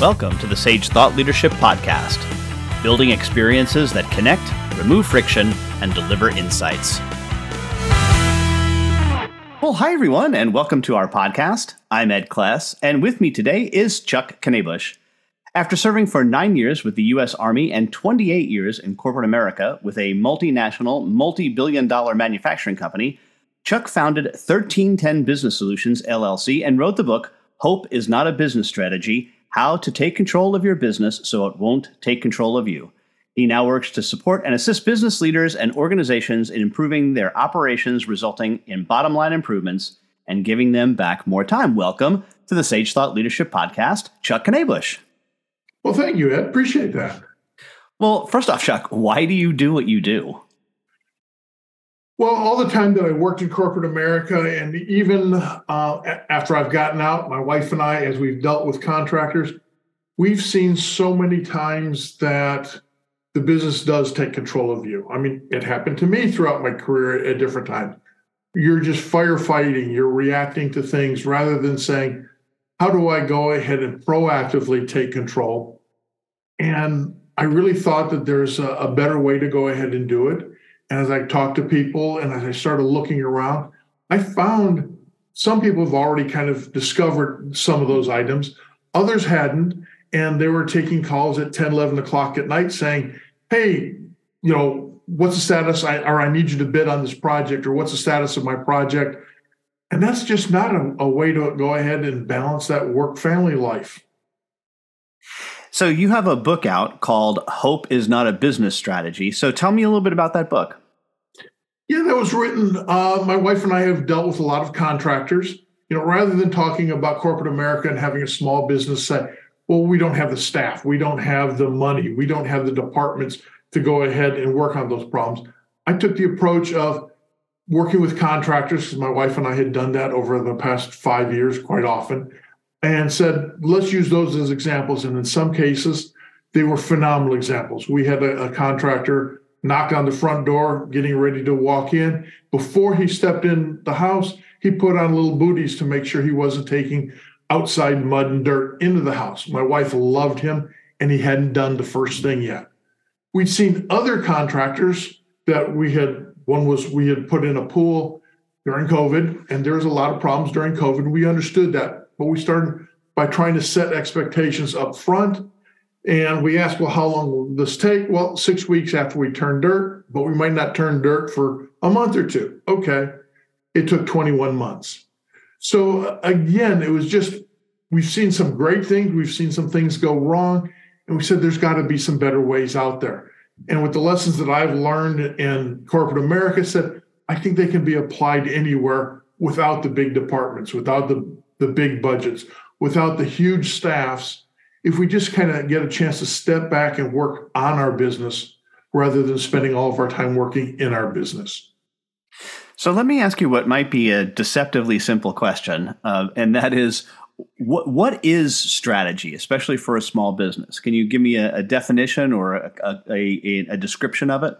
Welcome to the Sage Thought Leadership Podcast, building experiences that connect, remove friction, and deliver insights. Well, hi everyone, and welcome to our podcast. I'm Ed Kless, and with me today is Chuck Knabusch. After serving for nine years with the U.S. Army and 28 years in corporate America with a multinational, multi billion dollar manufacturing company, Chuck founded 13Ten Business Solutions, LLC, and wrote the book Hope is Not a Business Strategy how to take control of your business so it won't take control of you. He now works to support and assist business leaders and organizations in improving their operations, resulting in bottom line improvements and giving them back more time. Welcome to the Sage Thought Leadership Podcast, Chuck Knabusch. Well, thank you, Ed. Appreciate that. Well, first off, Chuck, why do you do what you do? Well, all the time that I worked in corporate America, and even uh, after I've gotten out, my wife and I, as we've dealt with contractors, we've seen so many times that the business does take control of you. I mean, it happened to me throughout my career at different times. You're just firefighting, you're reacting to things rather than saying, how do I go ahead and proactively take control? And I really thought that there's a, a better way to go ahead and do it. And as I talked to people and as I started looking around, I found some people have already kind of discovered some of those items, others hadn't. And they were taking calls at 10, 11 o'clock at night saying, Hey, you know, what's the status? I, or I need you to bid on this project, or what's the status of my project? And that's just not a, a way to go ahead and balance that work family life. So, you have a book out called Hope is Not a Business Strategy. So, tell me a little bit about that book. Yeah, that was written. Uh, my wife and I have dealt with a lot of contractors. You know, rather than talking about corporate America and having a small business say, well, we don't have the staff, we don't have the money, we don't have the departments to go ahead and work on those problems. I took the approach of working with contractors, because my wife and I had done that over the past five years quite often, and said, let's use those as examples. And in some cases, they were phenomenal examples. We had a, a contractor knocked on the front door, getting ready to walk in. Before he stepped in the house, he put on little booties to make sure he wasn't taking outside mud and dirt into the house. My wife loved him, and he hadn't done the first thing yet. We'd seen other contractors that we had, one was we had put in a pool during COVID, and there was a lot of problems during COVID. We understood that, but we started by trying to set expectations up front and we asked, well, how long will this take? Well, six weeks after we turn dirt, but we might not turn dirt for a month or two. Okay. It took 21 months. So uh, again, it was just, we've seen some great things, we've seen some things go wrong, and we said there's got to be some better ways out there. And with the lessons that I've learned in corporate America, said I think they can be applied anywhere without the big departments, without the, the big budgets, without the huge staffs if we just kind of get a chance to step back and work on our business rather than spending all of our time working in our business. So let me ask you what might be a deceptively simple question, uh, and that is, what what is strategy, especially for a small business? Can you give me a, a definition or a, a, a description of it?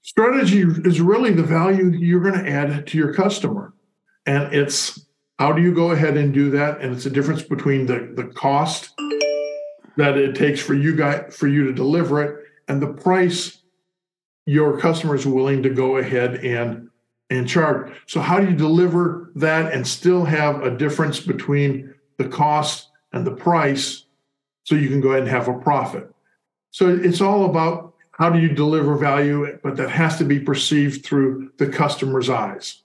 Strategy is really the value you're going to add to your customer, and it's how do you go ahead and do that? And it's a difference between the, the cost that it takes for you guys for you to deliver it and the price your customer is willing to go ahead and and charge. So how do you deliver that and still have a difference between the cost and the price so you can go ahead and have a profit? So it's all about how do you deliver value, but that has to be perceived through the customer's eyes.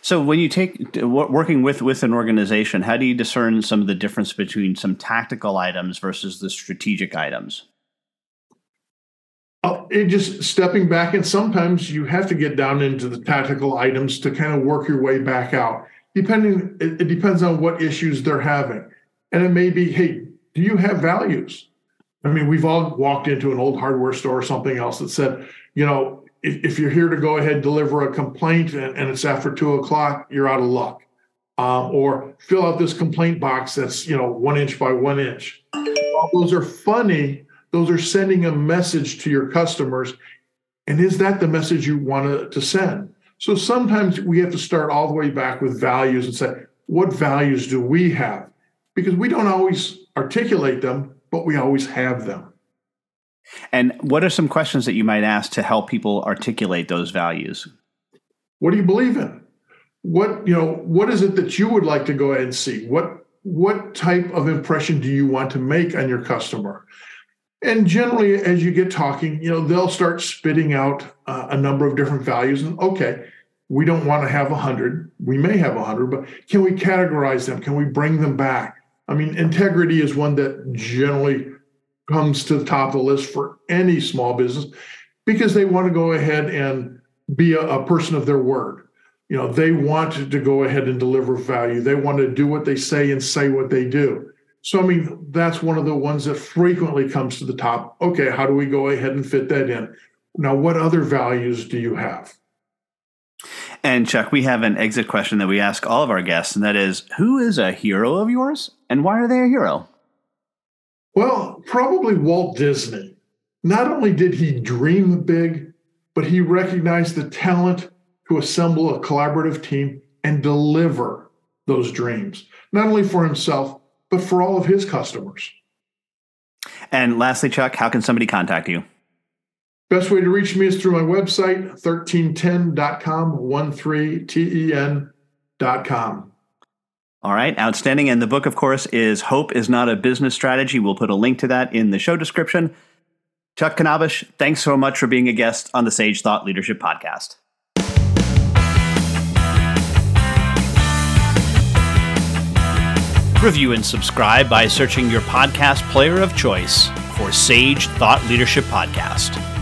So when you take working with with an organization, how do you discern some of the difference between some tactical items versus the strategic items? Uh, it just stepping back, and sometimes you have to get down into the tactical items to kind of work your way back out. Depending, it, it depends on what issues they're having, and it may be, hey, do you have values? I mean, we've all walked into an old hardware store or something else that said, you know, if, if you're here to go ahead and deliver a complaint and, and it's after two o'clock, you're out of luck. Um, or fill out this complaint box that's you know one inch by one inch. While those are funny, those are sending a message to your customers. And is that the message you want to send? So sometimes we have to start all the way back with values and say, what values do we have? because we don't always articulate them, but we always have them. And what are some questions that you might ask to help people articulate those values? What do you believe in? What, you know, what is it that you would like to go ahead and see? What what type of impression do you want to make on your customer? And generally, as you get talking, you know, they'll start spitting out uh, a number of different values. And okay, we don't want to have a 100. We may have a 100, but can we categorize them? Can we bring them back? I mean, integrity is one that generally comes to the top of the list for any small business because they want to go ahead and be a, a person of their word. You know, they want to go ahead and deliver value. They want to do what they say and say what they do. So, I mean, that's one of the ones that frequently comes to the top. Okay, how do we go ahead and fit that in? Now, what other values do you have? And Chuck, we have an exit question that we ask all of our guests, and that is Who is a hero of yours and why are they a hero? Well, probably Walt Disney. Not only did he dream big, but he recognized the talent to assemble a collaborative team and deliver those dreams, not only for himself, but for all of his customers. And lastly, Chuck, how can somebody contact you? Best way to reach me is through my website, 13ten.com, 13ten.com. All right, outstanding. And the book, of course, is Hope is Not a Business Strategy. We'll put a link to that in the show description. Chuck Knabusch, thanks so much for being a guest on the Sage Thought Leadership Podcast. Review and subscribe by searching your podcast player of choice for Sage Thought Leadership Podcast.